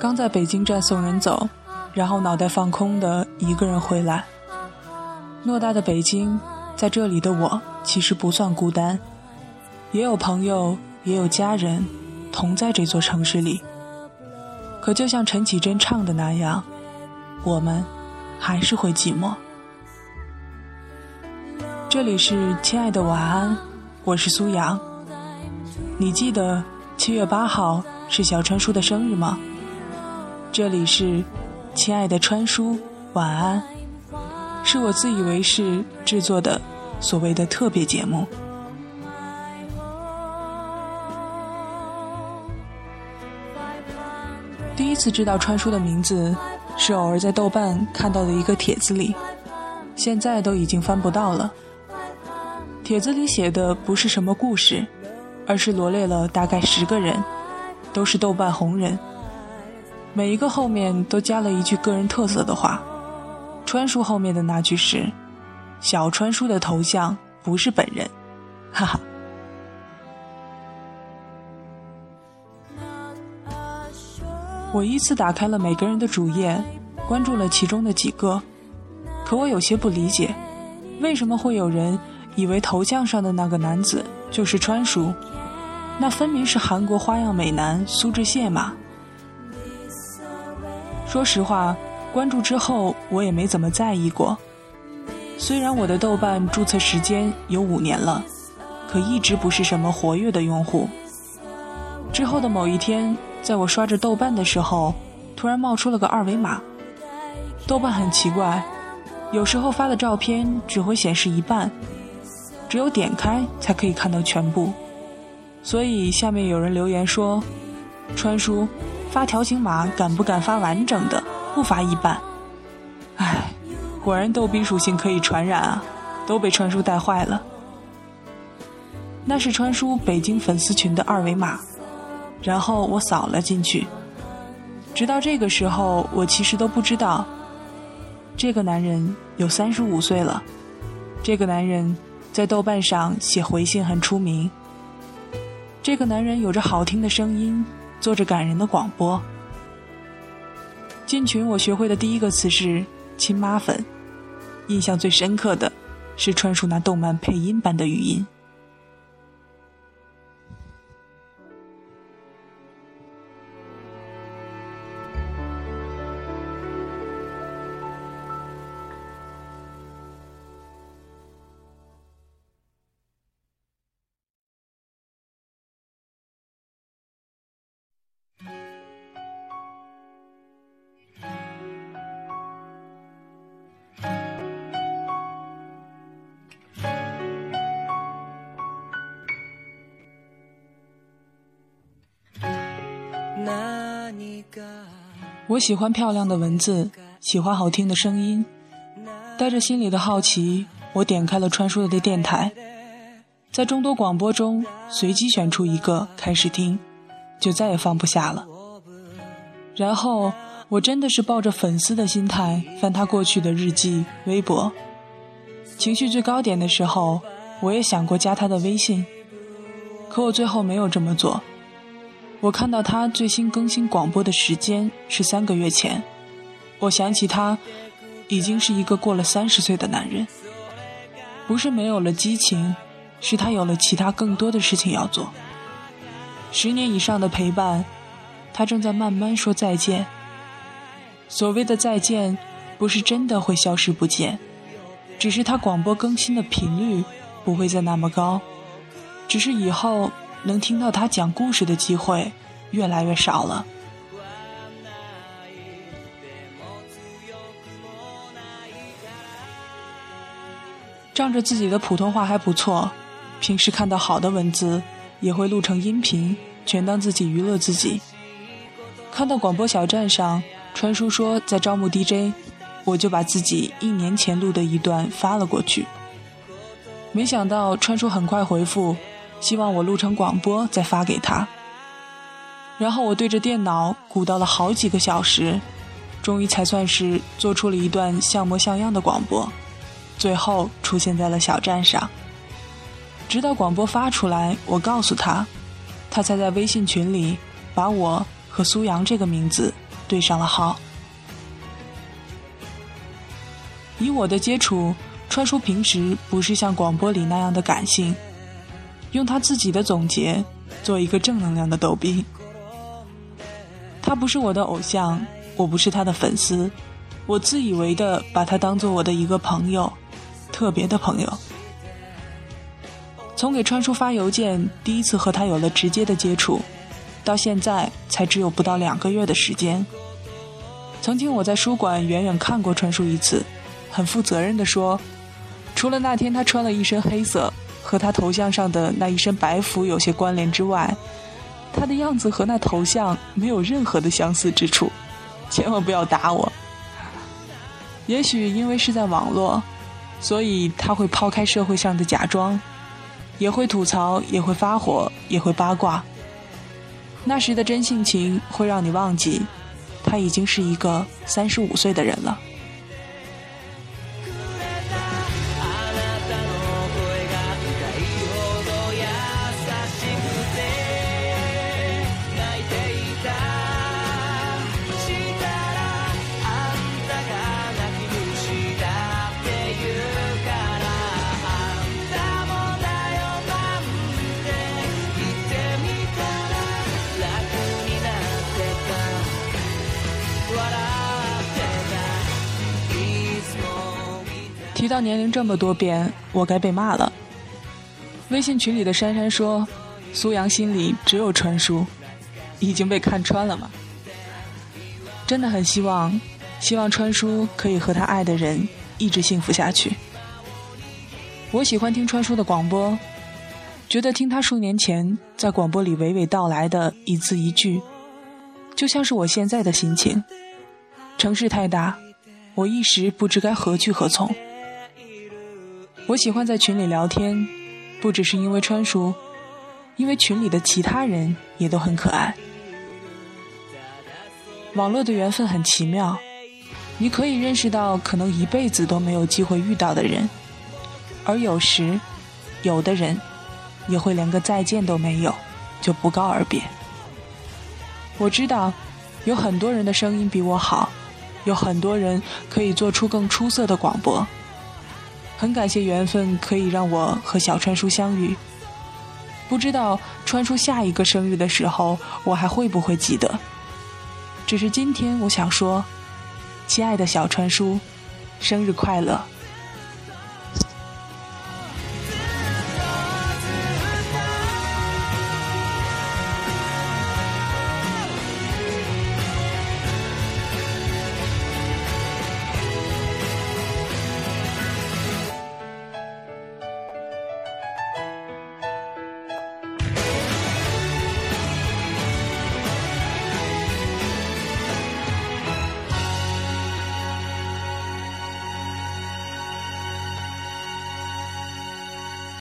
刚在北京站送人走，然后脑袋放空的一个人回来。偌大的北京，在这里的我其实不算孤单，也有朋友，也有家人，同在这座城市里。可就像陈绮贞唱的那样，我们还是会寂寞。这里是亲爱的晚安，我是苏阳。你记得七月八号是小川叔的生日吗？这里是亲爱的川叔，晚安。是我自以为是制作的所谓的特别节目。第一次知道川叔的名字，是偶尔在豆瓣看到的一个帖子里，现在都已经翻不到了。帖子里写的不是什么故事，而是罗列了大概十个人，都是豆瓣红人，每一个后面都加了一句个人特色的话。川叔后面的那句是：“小川叔的头像不是本人。”哈哈。我依次打开了每个人的主页，关注了其中的几个，可我有些不理解，为什么会有人以为头像上的那个男子就是川叔？那分明是韩国花样美男苏志燮嘛！说实话。关注之后，我也没怎么在意过。虽然我的豆瓣注册时间有五年了，可一直不是什么活跃的用户。之后的某一天，在我刷着豆瓣的时候，突然冒出了个二维码。豆瓣很奇怪，有时候发的照片只会显示一半，只有点开才可以看到全部。所以下面有人留言说：“川叔，发条形码敢不敢发完整的？”不发一半，果然逗比属性可以传染啊，都被川叔带坏了。那是川叔北京粉丝群的二维码，然后我扫了进去。直到这个时候，我其实都不知道，这个男人有三十五岁了，这个男人在豆瓣上写回信很出名，这个男人有着好听的声音，做着感人的广播。进群，我学会的第一个词是“亲妈粉”，印象最深刻的是川叔那动漫配音般的语音。我喜欢漂亮的文字，喜欢好听的声音。带着心里的好奇，我点开了川叔的电台，在众多广播中随机选出一个开始听，就再也放不下了。然后我真的是抱着粉丝的心态翻他过去的日记、微博。情绪最高点的时候，我也想过加他的微信，可我最后没有这么做。我看到他最新更新广播的时间是三个月前，我想起他已经是一个过了三十岁的男人，不是没有了激情，是他有了其他更多的事情要做。十年以上的陪伴，他正在慢慢说再见。所谓的再见，不是真的会消失不见，只是他广播更新的频率不会再那么高，只是以后。能听到他讲故事的机会越来越少了。仗着自己的普通话还不错，平时看到好的文字也会录成音频，全当自己娱乐自己。看到广播小站上川叔说在招募 DJ，我就把自己一年前录的一段发了过去。没想到川叔很快回复，希望我录成广播再发给他。然后我对着电脑鼓捣了好几个小时，终于才算是做出了一段像模像样的广播，最后出现在了小站上。直到广播发出来，我告诉他，他才在微信群里把我和苏阳这个名字对上了号。以我的接触，川叔平时不是像广播里那样的感性，用他自己的总结，做一个正能量的逗逼。他不是我的偶像，我不是他的粉丝，我自以为的把他当做我的一个朋友，特别的朋友。从给川叔发邮件，第一次和他有了直接的接触，到现在才只有不到两个月的时间。曾经我在书馆远远看过川叔一次。很负责任地说，除了那天他穿了一身黑色，和他头像上的那一身白服有些关联之外，他的样子和那头像没有任何的相似之处。千万不要打我。也许因为是在网络，所以他会抛开社会上的假装，也会吐槽，也会发火，也会八卦。那时的真性情会让你忘记，他已经是一个三十五岁的人了。到年龄这么多遍，我该被骂了。微信群里的珊珊说：“苏阳心里只有川叔，已经被看穿了吗？”真的很希望，希望川叔可以和他爱的人一直幸福下去。我喜欢听川叔的广播，觉得听他数年前在广播里娓娓道来的一字一句，就像是我现在的心情。城市太大，我一时不知该何去何从。我喜欢在群里聊天，不只是因为川叔，因为群里的其他人也都很可爱。网络的缘分很奇妙，你可以认识到可能一辈子都没有机会遇到的人，而有时，有的人也会连个再见都没有，就不告而别。我知道，有很多人的声音比我好，有很多人可以做出更出色的广播。很感谢缘分可以让我和小川叔相遇。不知道川叔下一个生日的时候，我还会不会记得？只是今天我想说，亲爱的小川叔，生日快乐！